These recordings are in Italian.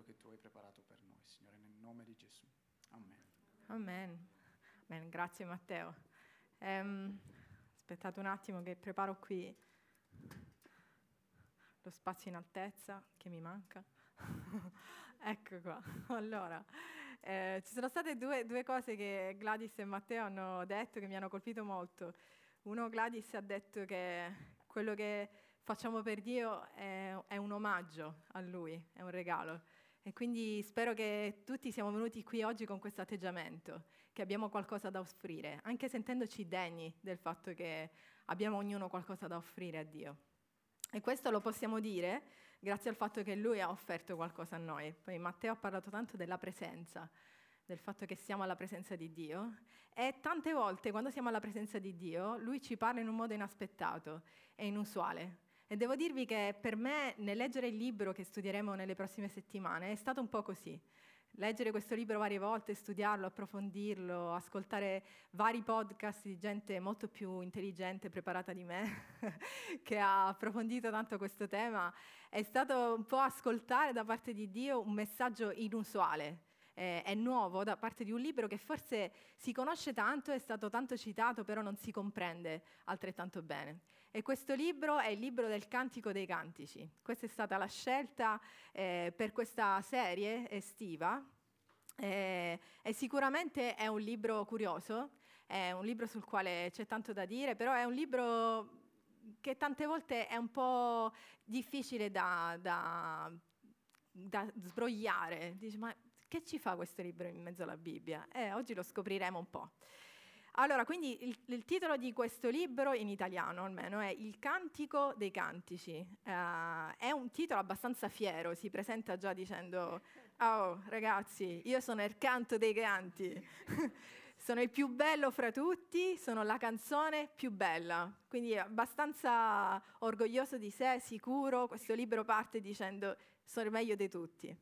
quello che tu hai preparato per noi, Signore, nel nome di Gesù. Amen. Amen. Amen. Grazie Matteo. Ehm, aspettate un attimo che preparo qui lo spazio in altezza che mi manca. ecco qua. Allora, eh, ci sono state due, due, cose che Gladys e Matteo hanno detto che mi hanno colpito molto. Uno, Gladys ha detto che quello che facciamo per Dio è, è un omaggio a Lui, è un regalo. E quindi spero che tutti siamo venuti qui oggi con questo atteggiamento, che abbiamo qualcosa da offrire, anche sentendoci degni del fatto che abbiamo ognuno qualcosa da offrire a Dio. E questo lo possiamo dire grazie al fatto che Lui ha offerto qualcosa a noi. Poi Matteo ha parlato tanto della presenza, del fatto che siamo alla presenza di Dio. E tante volte quando siamo alla presenza di Dio, Lui ci parla in un modo inaspettato e inusuale. E devo dirvi che per me, nel leggere il libro che studieremo nelle prossime settimane, è stato un po' così. Leggere questo libro varie volte, studiarlo, approfondirlo, ascoltare vari podcast di gente molto più intelligente, preparata di me, che ha approfondito tanto questo tema, è stato un po' ascoltare da parte di Dio un messaggio inusuale eh, è nuovo da parte di un libro che forse si conosce tanto, è stato tanto citato, però non si comprende altrettanto bene. E questo libro è il libro del Cantico dei Cantici. Questa è stata la scelta eh, per questa serie estiva. Eh, e sicuramente è un libro curioso, è un libro sul quale c'è tanto da dire, però è un libro che tante volte è un po' difficile da, da, da sbrogliare. Dici, ma che ci fa questo libro in mezzo alla Bibbia? Eh, oggi lo scopriremo un po'. Allora, quindi il, il, titolo di questo libro, in italiano almeno, è Il Cantico dei Cantici. Uh, è un titolo abbastanza fiero, si presenta già dicendo, oh ragazzi, io sono il canto dei canti, sono il più bello fra tutti, sono la canzone più bella. Quindi è abbastanza orgoglioso di sé, sicuro, questo libro parte dicendo, sono il meglio di tutti.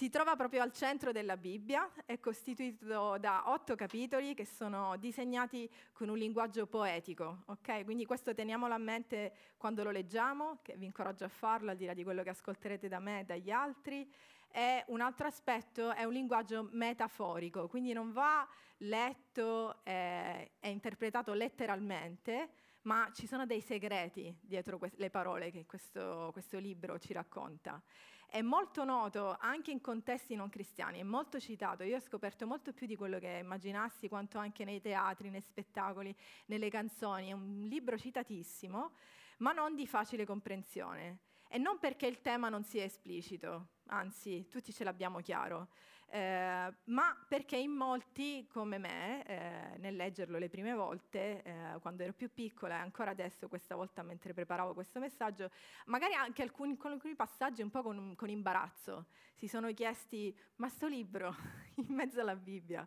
Si trova proprio al centro della Bibbia, è costituito da otto capitoli che sono disegnati con un linguaggio poetico, ok? Quindi questo teniamolo a mente quando lo leggiamo, che vi incoraggio a farlo al di là di quello che ascolterete da me e dagli altri. E un altro aspetto è un linguaggio metaforico, quindi non va letto e eh, interpretato letteralmente, ma ci sono dei segreti dietro que- le parole che questo, questo libro ci racconta è molto noto anche in contesti non cristiani, è molto citato. Io ho scoperto molto più di quello che immaginassi, quanto anche nei teatri, nei spettacoli, nelle canzoni. È un libro citatissimo, ma non di facile comprensione. E non perché il tema non sia esplicito, anzi, tutti ce l'abbiamo chiaro eh, ma perché in molti come me, eh, nel leggerlo le prime volte, eh, quando ero più piccola e ancora adesso, questa volta mentre preparavo questo messaggio, magari anche alcuni, con alcuni passaggi un po' con, con imbarazzo, si sono chiesti, ma sto libro in mezzo alla Bibbia,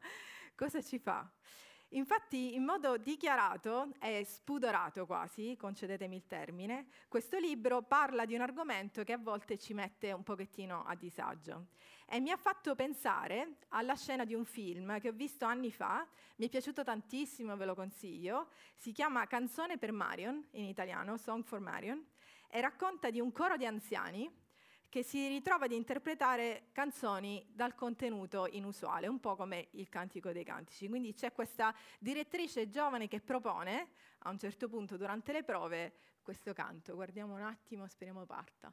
cosa ci fa? Infatti, in modo dichiarato e spudorato quasi, concedetemi il termine, questo libro parla di un argomento che a volte ci mette un pochettino a disagio e mi ha fatto pensare alla scena di un film che ho visto anni fa, mi è piaciuto tantissimo, ve lo consiglio, si chiama Canzone per Marion, in italiano, Song for Marion, e racconta di un coro di anziani che si ritrova ad interpretare canzoni dal contenuto inusuale, un po' come il Cantico dei Cantici. Quindi c'è questa direttrice giovane che propone, a un certo punto durante le prove, questo canto. Guardiamo un attimo, speriamo parta.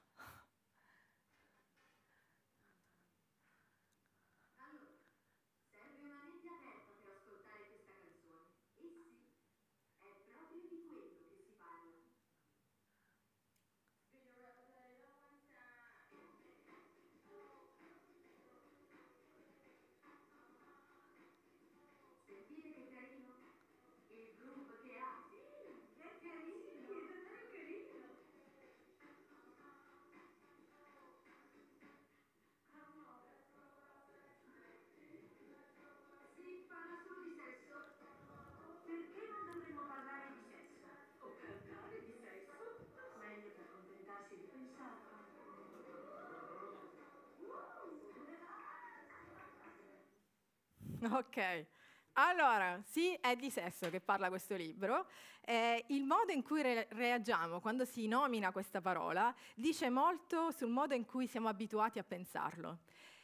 Ok, Allora, sì, è di sesso che parla questo libro. Eh, il modo in cui re- reagiamo quando si nomina questa parola dice molto sul modo in cui siamo abituati a pensarlo,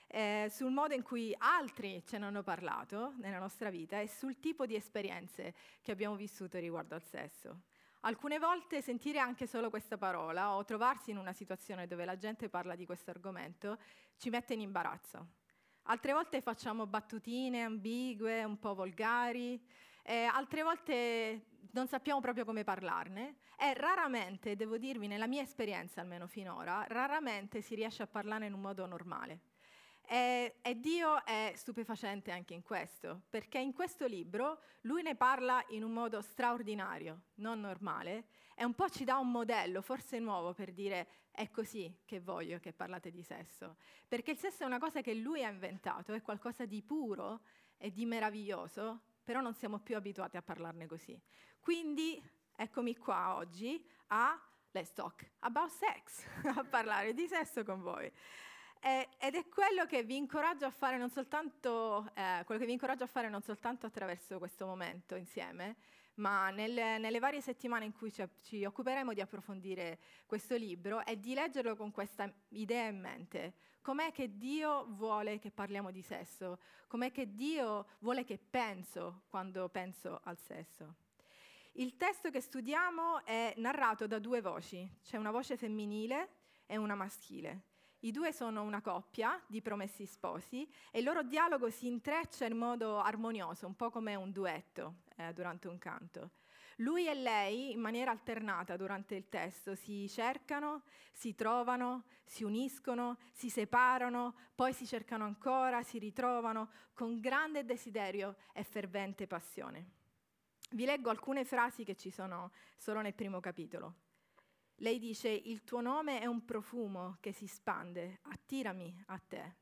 eh, sul modo in cui altri ce ne hanno parlato nella nostra vita e sul tipo di esperienze che abbiamo vissuto riguardo al sesso. Alcune volte sentire anche solo questa parola o trovarsi in una situazione dove la gente parla di questo argomento ci mette in imbarazzo altre volte facciamo battutine ambigue, un po' volgari, eh, altre volte non sappiamo proprio come parlarne e raramente, devo dirvi, nella mia esperienza almeno finora, raramente si riesce a parlare in un modo normale. E, e, Dio è stupefacente anche in questo, perché in questo libro lui ne parla in un modo straordinario, non normale, e un po' ci dà un modello, forse nuovo, per dire è così che voglio che parlate di sesso. Perché il sesso è una cosa che lui ha inventato, è qualcosa di puro e di meraviglioso, però non siamo più abituati a parlarne così. Quindi eccomi qua oggi a Let's Talk About Sex, a parlare di sesso con voi. Ed è quello che vi incoraggio a fare non soltanto, eh, quello che vi incoraggio a fare non soltanto attraverso questo momento insieme, ma nelle, nelle varie settimane in cui ci, ci, occuperemo di approfondire questo libro è di leggerlo con questa idea in mente. Com'è che Dio vuole che parliamo di sesso? Com'è che Dio vuole che penso quando penso al sesso? Il testo che studiamo è narrato da due voci, c'è una voce femminile e una maschile. I due sono una coppia di promessi sposi e il loro dialogo si intreccia in modo armonioso, un po' come un duetto eh, durante un canto. Lui e lei, in maniera alternata durante il testo, si cercano, si trovano, si uniscono, si separano, poi si cercano ancora, si ritrovano, con grande desiderio e fervente passione. Vi leggo alcune frasi che ci sono solo nel primo capitolo. Lei dice, il tuo nome è un profumo che si spande, attirami a te.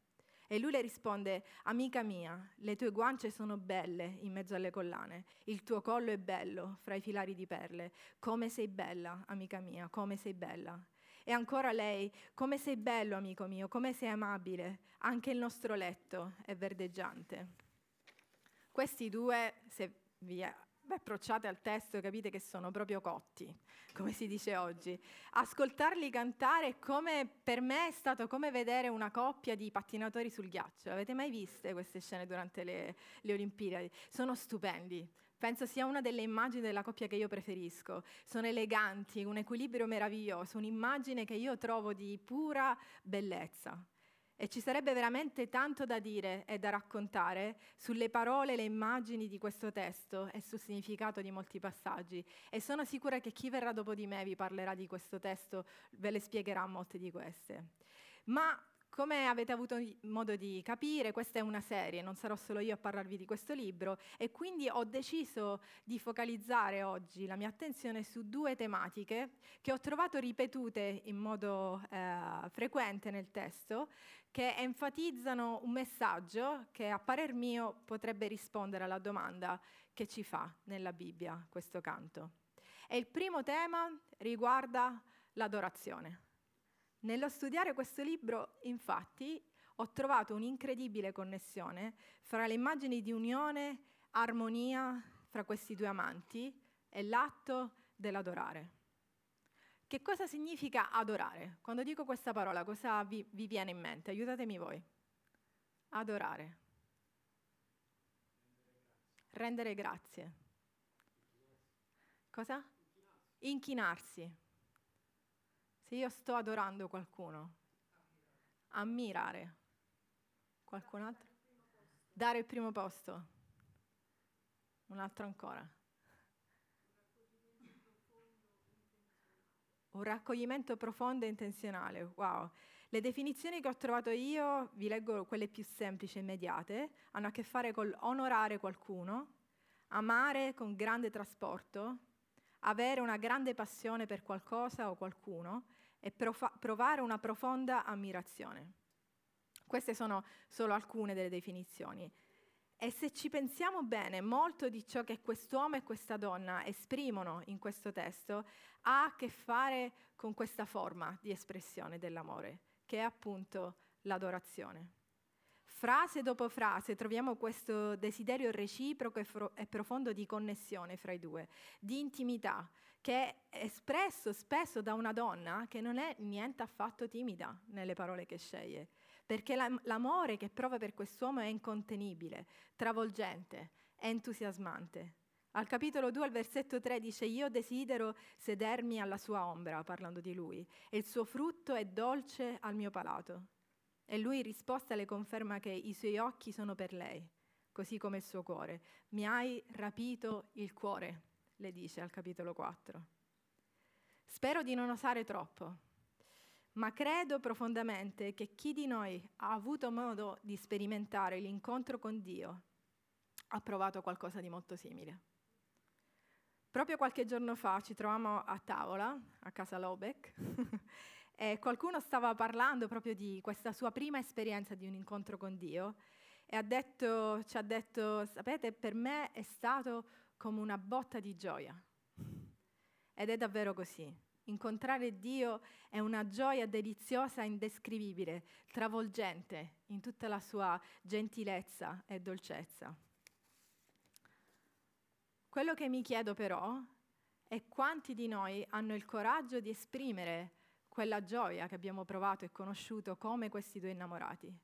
E lui le risponde, amica mia, le tue guance sono belle in mezzo alle collane, il tuo collo è bello fra i filari di perle, come sei bella, amica mia, come sei bella. E ancora lei, come sei bello, amico mio, come sei amabile, anche il nostro letto è verdeggiante. Questi due, se vi Beh, approcciate al testo e capite che sono proprio cotti, come si dice oggi. Ascoltarli cantare come, per me è stato come vedere una coppia di pattinatori sul ghiaccio. Avete mai viste queste scene durante le, le Olimpiadi? Sono stupendi. Penso sia una delle immagini della coppia che io preferisco. Sono eleganti, un equilibrio meraviglioso, un'immagine che io trovo di pura bellezza. E ci sarebbe veramente tanto da dire e da raccontare sulle parole le immagini di questo testo e sul significato di molti passaggi. E sono sicura che chi verrà dopo di me vi parlerà di questo testo, ve le spiegherà molte di queste. Ma come avete avuto modo di capire, questa è una serie, non sarò solo io a parlarvi di questo libro e quindi ho deciso di focalizzare oggi la mia attenzione su due tematiche che ho trovato ripetute in modo eh, frequente nel testo, che enfatizzano un messaggio che a parer mio potrebbe rispondere alla domanda che ci fa nella Bibbia questo canto. E il primo tema riguarda l'adorazione. Nello studiare questo libro, infatti, ho trovato un'incredibile connessione fra le immagini di unione, armonia fra questi due amanti e l'atto dell'adorare. Che cosa significa adorare? Quando dico questa parola, cosa vi, vi viene in mente? Aiutatemi voi. Adorare. Rendere grazie. Cosa? Inchinarsi. Io sto adorando qualcuno, ammirare. Qualcun altro, dare il primo posto, un altro ancora. Un raccoglimento profondo e intenzionale, wow. Le definizioni che ho trovato io, vi leggo quelle più semplici e immediate, hanno a che fare con onorare qualcuno, amare con grande trasporto, avere una grande passione per qualcosa o qualcuno e provare una profonda ammirazione. Queste sono solo alcune delle definizioni. E se ci pensiamo bene, molto di ciò che quest'uomo e questa donna esprimono in questo testo ha a che fare con questa forma di espressione dell'amore, che è appunto l'adorazione. Frase dopo frase troviamo questo desiderio reciproco e, e profondo di connessione fra i due, di intimità, che è espresso spesso da una donna che non è niente affatto timida nelle parole che sceglie, perché l'amore che prova per quest'uomo è incontenibile, travolgente, entusiasmante. Al capitolo 2, al versetto 3 dice, io desidero sedermi alla sua ombra, parlando di lui, e il suo frutto è dolce al mio palato. E lui in risposta le conferma che i suoi occhi sono per lei, così come il suo cuore. Mi hai rapito il cuore, le dice al capitolo 4. Spero di non osare troppo, ma credo profondamente che chi di noi ha avuto modo di sperimentare l'incontro con Dio ha provato qualcosa di molto simile. Proprio qualche giorno fa ci trovavamo a tavola a casa Lobeck e qualcuno stava parlando proprio di questa sua prima esperienza di un incontro con Dio e ha detto, ci ha detto, sapete, per me è stato come una botta di gioia. Ed è davvero così. Incontrare Dio è una gioia deliziosa, indescrivibile, travolgente in tutta la sua gentilezza e dolcezza. Quello che mi chiedo però è quanti di noi hanno il coraggio di esprimere quella gioia che abbiamo provato e conosciuto come questi due innamorati.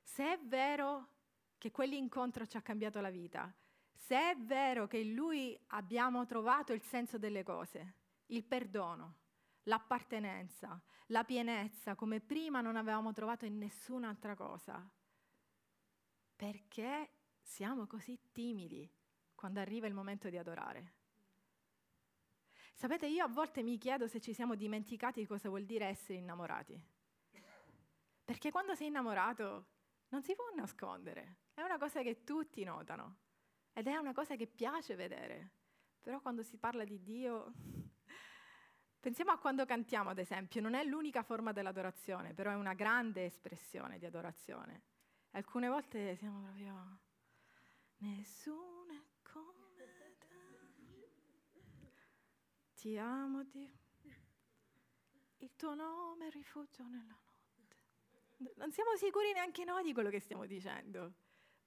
Se è vero che quell'incontro ci ha cambiato la vita, se è vero che in lui abbiamo trovato il senso delle cose, il perdono, l'appartenenza, la pienezza, come prima non avevamo trovato in nessun'altra cosa, perché siamo così timidi quando arriva il momento di adorare? Sapete, io a volte mi chiedo se ci siamo dimenticati di cosa vuol dire essere innamorati. Perché quando sei innamorato non si può nascondere, è una cosa che tutti notano ed è una cosa che piace vedere. Però quando si parla di Dio, pensiamo a quando cantiamo, ad esempio, non è l'unica forma dell'adorazione, però è una grande espressione di adorazione. Alcune volte siamo proprio nessuno Ti amo, Dio. Il tuo nome è rifugio nella notte. Non siamo sicuri neanche noi di quello che stiamo dicendo.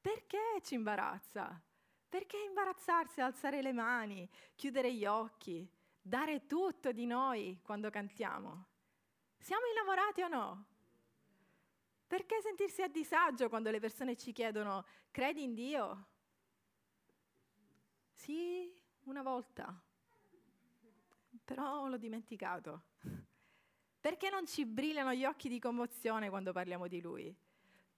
Perché ci imbarazza? Perché imbarazzarsi, alzare le mani, chiudere gli occhi, dare tutto di noi quando cantiamo? Siamo innamorati o no? Perché sentirsi a disagio quando le persone ci chiedono credi in Dio? Sì, una volta però l'ho dimenticato. Perché non ci brillano gli occhi di commozione quando parliamo di lui?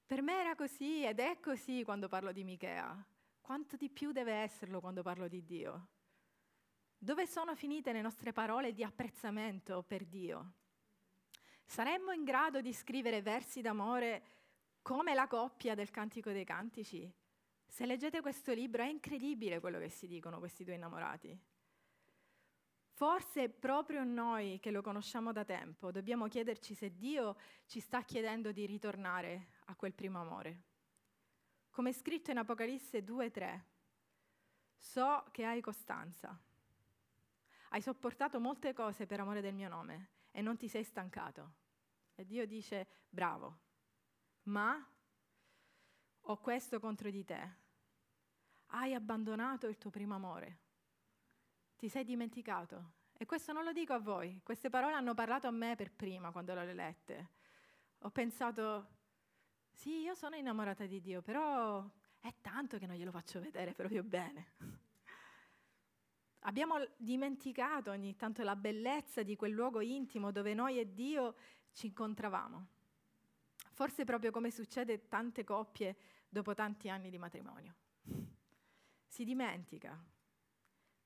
Per me era così ed è così quando parlo di Michea. Quanto di più deve esserlo quando parlo di Dio? Dove sono finite le nostre parole di apprezzamento per Dio? Saremmo in grado di scrivere versi d'amore come la coppia del Cantico dei Cantici? Se leggete questo libro è incredibile quello che si dicono questi due innamorati. Forse proprio noi che lo conosciamo da tempo, dobbiamo chiederci se Dio ci sta chiedendo di ritornare a quel primo amore. Come è scritto in Apocalisse 2:3, so che hai costanza, hai sopportato molte cose per amore del mio nome e non ti sei stancato. E Dio dice, bravo, ma ho questo contro di te, hai abbandonato il tuo primo amore. Ti sei dimenticato? E questo non lo dico a voi, queste parole hanno parlato a me per prima quando le ho lette. Ho pensato, sì, io sono innamorata di Dio, però è tanto che non glielo faccio vedere proprio bene. Abbiamo dimenticato ogni tanto la bellezza di quel luogo intimo dove noi e Dio ci incontravamo. Forse proprio come succede tante coppie dopo tanti anni di matrimonio. Si dimentica,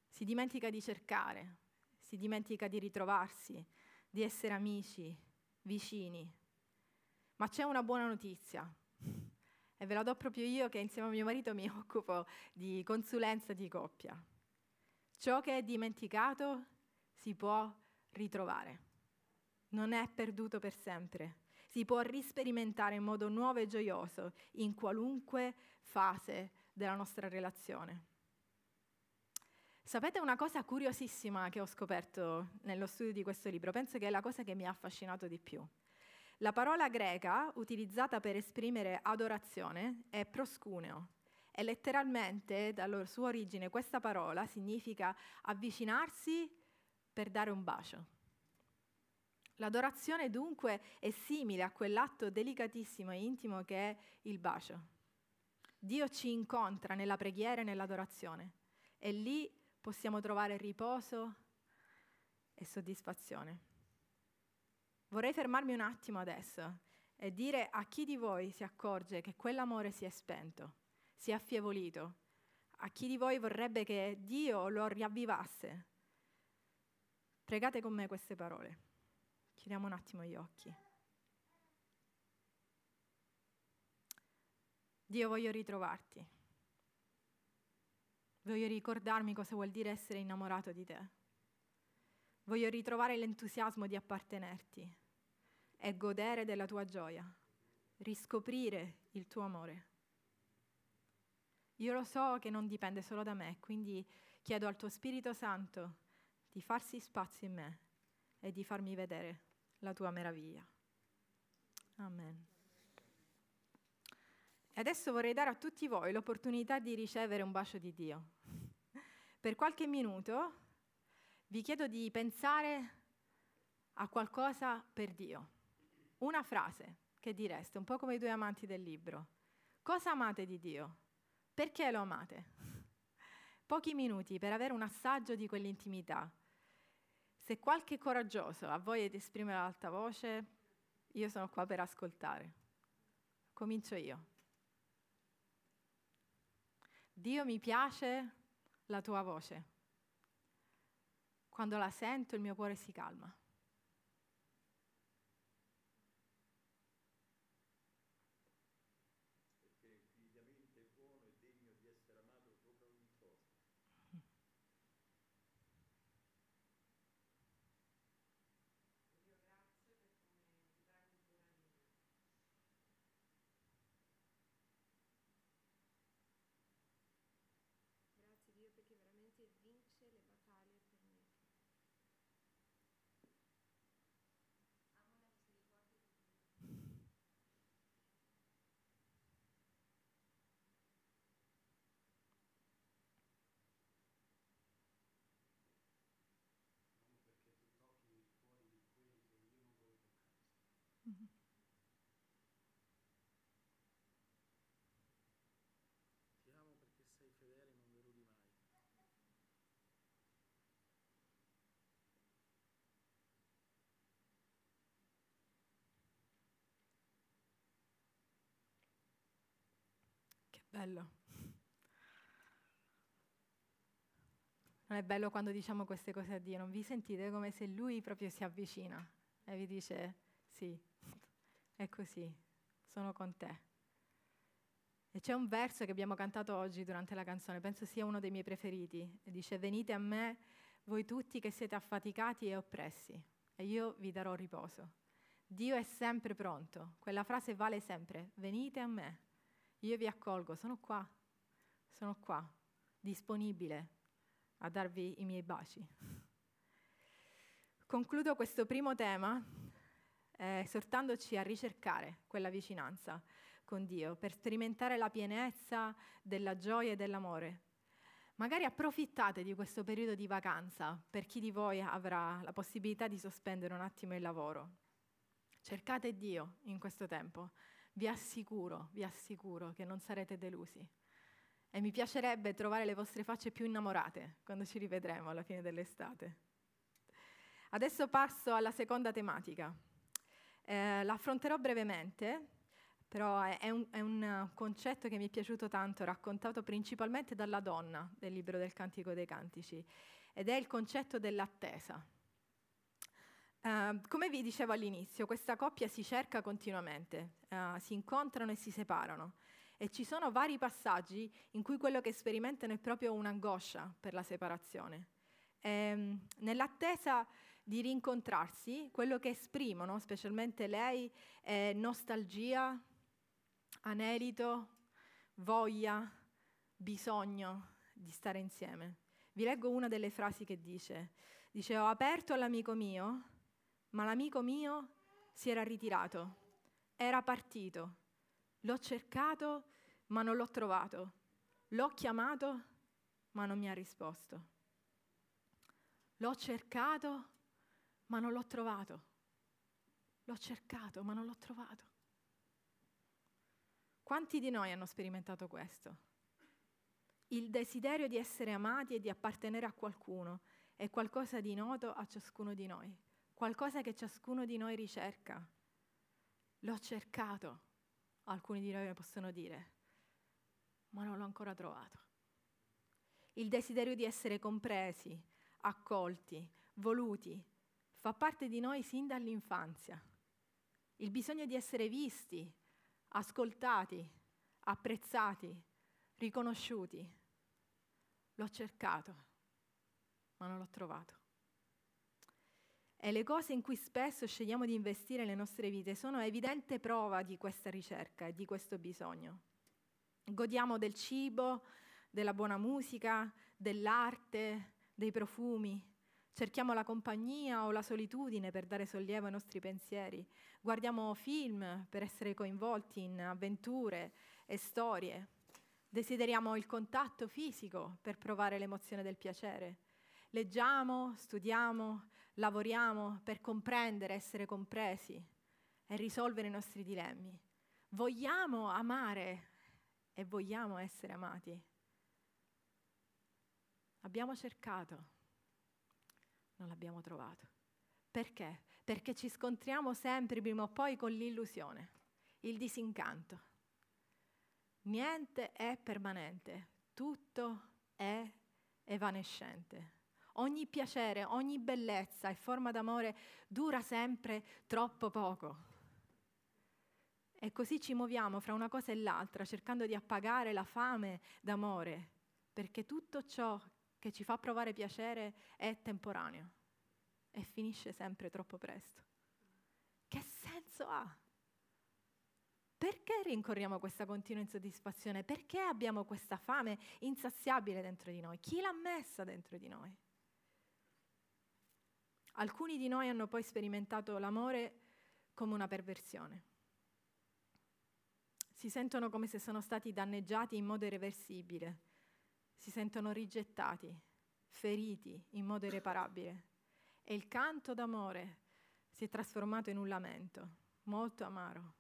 si dimentica di cercare, si dimentica di ritrovarsi, di essere amici, vicini. Ma c'è una buona notizia e ve la do proprio io che insieme a mio marito mi occupo di consulenza di coppia. Ciò che è dimenticato si può ritrovare. Non è perduto per sempre. Si può risperimentare in modo nuovo e gioioso in qualunque fase della nostra relazione. Sapete una cosa curiosissima che ho scoperto nello studio di questo libro? Penso che è la cosa che mi ha affascinato di più. La parola greca utilizzata per esprimere adorazione è proscuneo e letteralmente dalla sua origine questa parola significa avvicinarsi per dare un bacio. L'adorazione dunque è simile a quell'atto delicatissimo e intimo che è il bacio. Dio ci incontra nella preghiera e nell'adorazione e lì possiamo trovare riposo e soddisfazione. Vorrei fermarmi un attimo adesso e dire a chi di voi si accorge che quell'amore si è spento, si è affievolito, a chi di voi vorrebbe che Dio lo riavvivasse. Pregate con me queste parole. Chiudiamo un attimo gli occhi. Dio, voglio ritrovarti. Voglio ricordarmi cosa vuol dire essere innamorato di te. Voglio ritrovare l'entusiasmo di appartenerti è godere della tua gioia, riscoprire il tuo amore. Io lo so che non dipende solo da me, quindi chiedo al tuo Spirito Santo di farsi spazio in me e di farmi vedere la tua meraviglia. Amen. E adesso vorrei dare a tutti voi l'opportunità di ricevere un bacio di Dio. Per qualche minuto vi chiedo di pensare a qualcosa per Dio. Una frase che direste, un po' come i due amanti del libro. Cosa amate di Dio? Perché lo amate? Pochi minuti per avere un assaggio di quell'intimità. Se qualche coraggioso ha voglia di esprimere l'alta voce, io sono qua per ascoltare. Comincio io. Dio mi piace la tua voce. Quando la sento il mio cuore si calma. Bello. Non è bello quando diciamo queste cose a Dio, non vi sentite come se Lui proprio si avvicina e vi dice sì, è così, sono con te. E c'è un verso che abbiamo cantato oggi durante la canzone, penso sia uno dei miei preferiti, e dice venite a me voi tutti che siete affaticati e oppressi, e io vi darò riposo. Dio è sempre pronto, quella frase vale sempre, venite a me. Io vi accolgo, sono qua, sono qua, disponibile a darvi i miei baci. Concludo questo primo tema eh, esortandoci a ricercare quella vicinanza con Dio per sperimentare la pienezza della gioia e dell'amore. Magari approfittate di questo periodo di vacanza per chi di voi avrà la possibilità di sospendere un attimo il lavoro. Cercate Dio in questo tempo vi assicuro, vi assicuro che non sarete delusi. E mi piacerebbe trovare le vostre facce più innamorate quando ci rivedremo alla fine dell'estate. Adesso passo alla seconda tematica. Eh, l'affronterò brevemente, però è un, è un concetto che mi è piaciuto tanto, raccontato principalmente dalla donna del libro del Cantico dei Cantici, ed è il concetto dell'attesa. Uh, come vi dicevo all'inizio, questa coppia si cerca continuamente, uh, si incontrano e si separano e ci sono vari passaggi in cui quello che sperimentano è proprio un'angoscia per la separazione. E, um, nell'attesa di rincontrarsi, quello che esprimono, specialmente lei, è nostalgia, anelito, voglia, bisogno di stare insieme. Vi leggo una delle frasi che dice, dice ho aperto all'amico mio ma l'amico mio si era ritirato. era partito. L'ho cercato, ma non l'ho trovato. L'ho chiamato, ma non mi ha risposto. L'ho cercato, ma non l'ho trovato. L'ho cercato, ma non l'ho trovato. Quanti di noi hanno sperimentato questo? Il desiderio di essere amati e di appartenere a qualcuno è qualcosa di noto a ciascuno di noi, qualcosa che ciascuno di noi ricerca. L'ho cercato, alcuni di noi possono dire, ma non l'ho ancora trovato. Il desiderio di essere compresi, accolti, voluti, fa parte di noi sin dall'infanzia. Il bisogno di essere visti, ascoltati, apprezzati, riconosciuti. L'ho cercato, ma non l'ho trovato. E le cose in cui spesso scegliamo di investire le nostre vite sono evidente prova di questa ricerca e di questo bisogno. Godiamo del cibo, della buona musica, dell'arte, dei profumi. Cerchiamo la compagnia o la solitudine per dare sollievo ai nostri pensieri. Guardiamo film per essere coinvolti in avventure e storie. Desideriamo il contatto fisico per provare l'emozione del piacere. Leggiamo, studiamo, lavoriamo per comprendere, essere compresi e risolvere i nostri dilemmi. Vogliamo amare e vogliamo essere amati. Abbiamo cercato, non l'abbiamo trovato. Perché? Perché ci scontriamo sempre prima o poi con l'illusione, il disincanto. Niente è permanente, tutto è evanescente. Ogni piacere, ogni bellezza e forma d'amore dura sempre troppo poco. E così ci muoviamo fra una cosa e l'altra, cercando di appagare la fame d'amore, perché tutto ciò che ci fa provare piacere è temporaneo e finisce sempre troppo presto. Che senso ha? Perché rincorriamo questa continua insoddisfazione? Perché abbiamo questa fame insaziabile dentro di noi? Chi l'ha messa dentro di noi? Alcuni di noi hanno poi sperimentato l'amore come una perversione. Si sentono come se sono stati danneggiati in modo irreversibile, si sentono rigettati, feriti in modo irreparabile. E il canto d'amore si è trasformato in un lamento molto amaro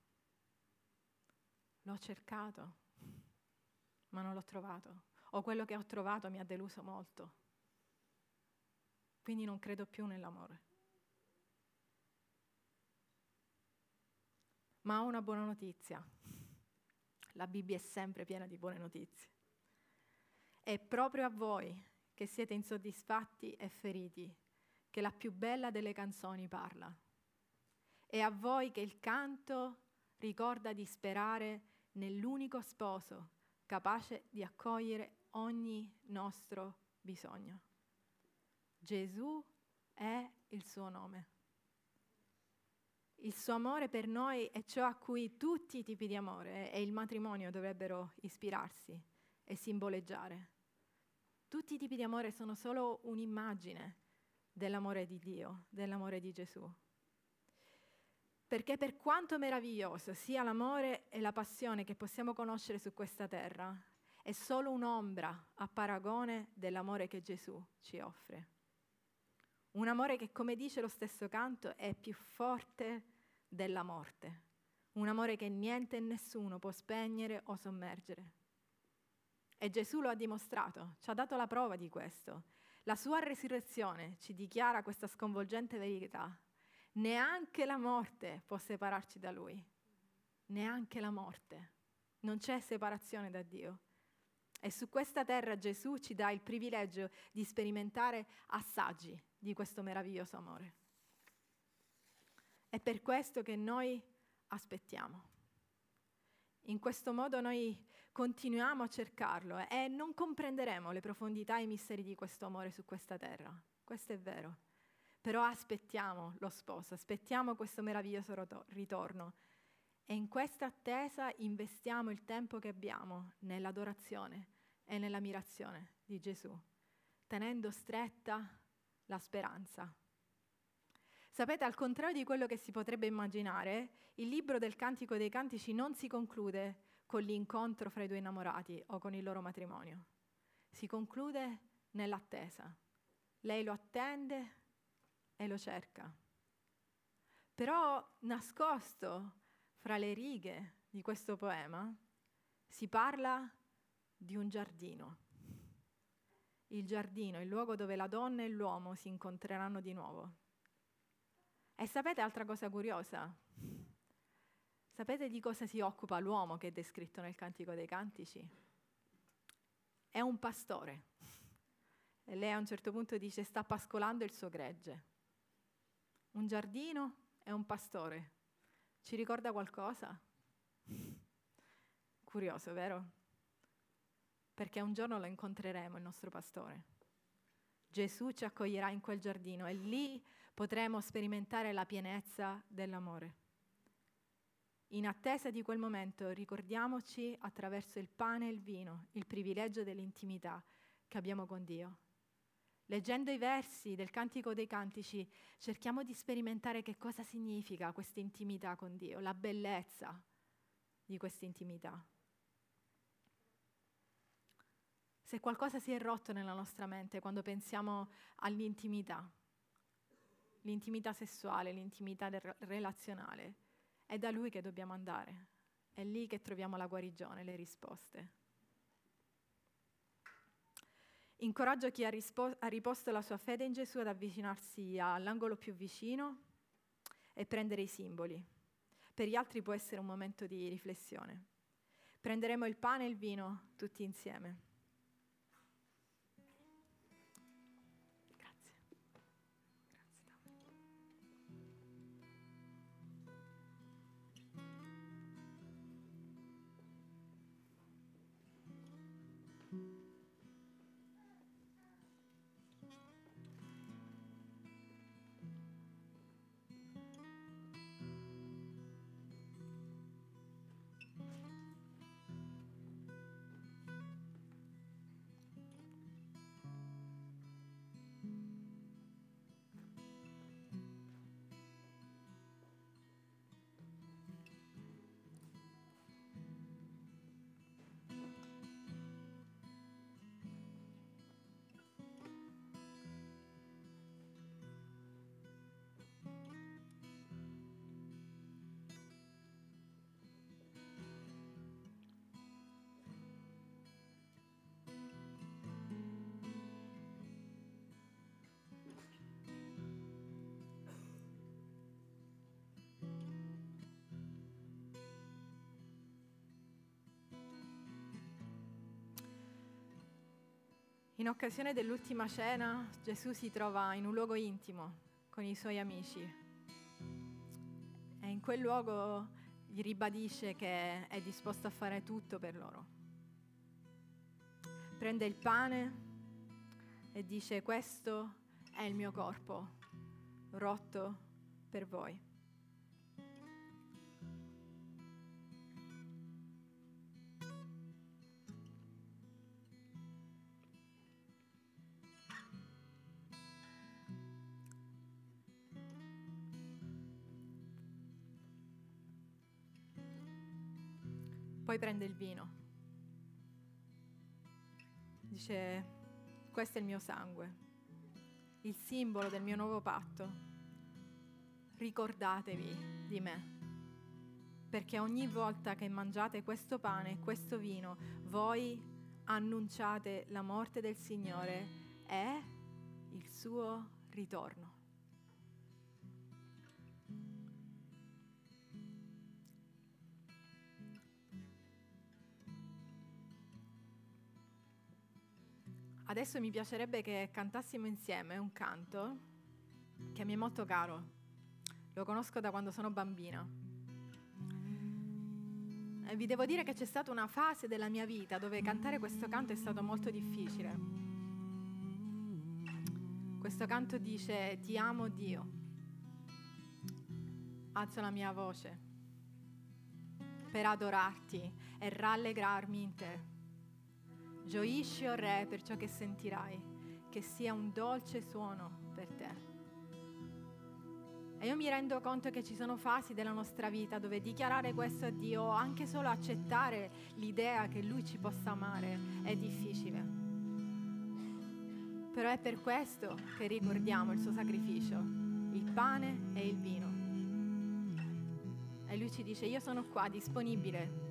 L'ho cercato, ma non l'ho trovato. O quello che ho trovato mi ha deluso molto. Quindi non credo più nell'amore. Ma ho una buona notizia. La Bibbia è sempre piena di buone notizie. È proprio a voi che siete insoddisfatti e feriti che la più bella delle canzoni parla. È a voi che il canto ricorda di sperare nell'unico sposo capace di accogliere ogni nostro bisogno. Gesù è il suo nome. Il suo amore per noi è ciò a cui tutti i tipi di amore e il matrimonio dovrebbero ispirarsi e simboleggiare. Tutti i tipi di amore sono solo un'immagine dell'amore di Dio, dell'amore di Gesù. Perché per quanto meraviglioso sia l'amore e la passione che possiamo conoscere su questa terra, è solo un'ombra a paragone dell'amore che Gesù ci offre. Un amore che, come dice lo stesso canto, è più forte della morte. Un amore che niente e nessuno può spegnere o sommergere. E Gesù lo ha dimostrato, ci ha dato la prova di questo. La sua resurrezione ci dichiara questa sconvolgente verità. Neanche la morte può separarci da Lui. Neanche la morte. Non c'è separazione da Dio. E su questa terra Gesù ci dà il privilegio di sperimentare assaggi di questo meraviglioso amore. È per questo che noi aspettiamo. In questo modo noi continuiamo a cercarlo e non comprenderemo le profondità e i misteri di questo amore su questa terra. Questo è vero. Però aspettiamo lo sposo, aspettiamo questo meraviglioso ritorno e in questa attesa investiamo il tempo che abbiamo nell'adorazione e nell'ammirazione di Gesù, tenendo stretta la speranza. Sapete, al contrario di quello che si potrebbe immaginare, il libro del Cantico dei Cantici non si conclude con l'incontro fra i due innamorati o con il loro matrimonio. Si conclude nell'attesa. Lei lo attende e lo cerca. Però nascosto fra le righe di questo poema si parla di un giardino. Il giardino, il luogo dove la donna e l'uomo si incontreranno di nuovo. E sapete altra cosa curiosa? Sapete di cosa si occupa l'uomo che è descritto nel Cantico dei Cantici? È un pastore. E lei a un certo punto dice sta pascolando il suo gregge. Un giardino e un pastore. Ci ricorda qualcosa? Curioso, vero? Perché un giorno lo incontreremo, il nostro pastore. Gesù ci accoglierà in quel giardino e lì potremo sperimentare la pienezza dell'amore. In attesa di quel momento ricordiamoci attraverso il pane e il vino il privilegio dell'intimità che abbiamo con Dio. Leggendo i versi del Cantico dei Cantici cerchiamo di sperimentare che cosa significa questa intimità con Dio, la bellezza di questa intimità. Se qualcosa si è rotto nella nostra mente quando pensiamo all'intimità, l'intimità sessuale, l'intimità relazionale, è da Lui che dobbiamo andare. È lì che troviamo la guarigione, le risposte. Incoraggio chi ha, rispo- ha riposto la sua fede in Gesù ad avvicinarsi all'angolo più vicino e prendere i simboli. Per gli altri può essere un momento di riflessione. Prenderemo il pane e il vino tutti insieme. In occasione dell'ultima cena Gesù si trova in un luogo intimo con i suoi amici e in quel luogo gli ribadisce che è disposto a fare tutto per loro. Prende il pane e dice questo è il mio corpo rotto per voi. Prende il vino. Dice, questo è il mio sangue, il simbolo del mio nuovo patto. Ricordatevi di me, perché ogni volta che mangiate questo pane e questo vino, voi annunciate la morte del Signore e il suo ritorno. Adesso mi piacerebbe che cantassimo insieme un canto che mi è molto caro. Lo conosco da quando sono bambina. E vi devo dire che c'è stata una fase della mia vita dove cantare questo canto è stato molto difficile. Questo canto dice ti amo Dio. Alzo la mia voce per adorarti e rallegrarmi in te. Gioisci, o oh Re, per ciò che sentirai, che sia un dolce suono per te. E io mi rendo conto che ci sono fasi della nostra vita dove dichiarare questo a Dio, anche solo accettare l'idea che Lui ci possa amare, è difficile. Però è per questo che ricordiamo il suo sacrificio, il pane e il vino. E Lui ci dice, io sono qua disponibile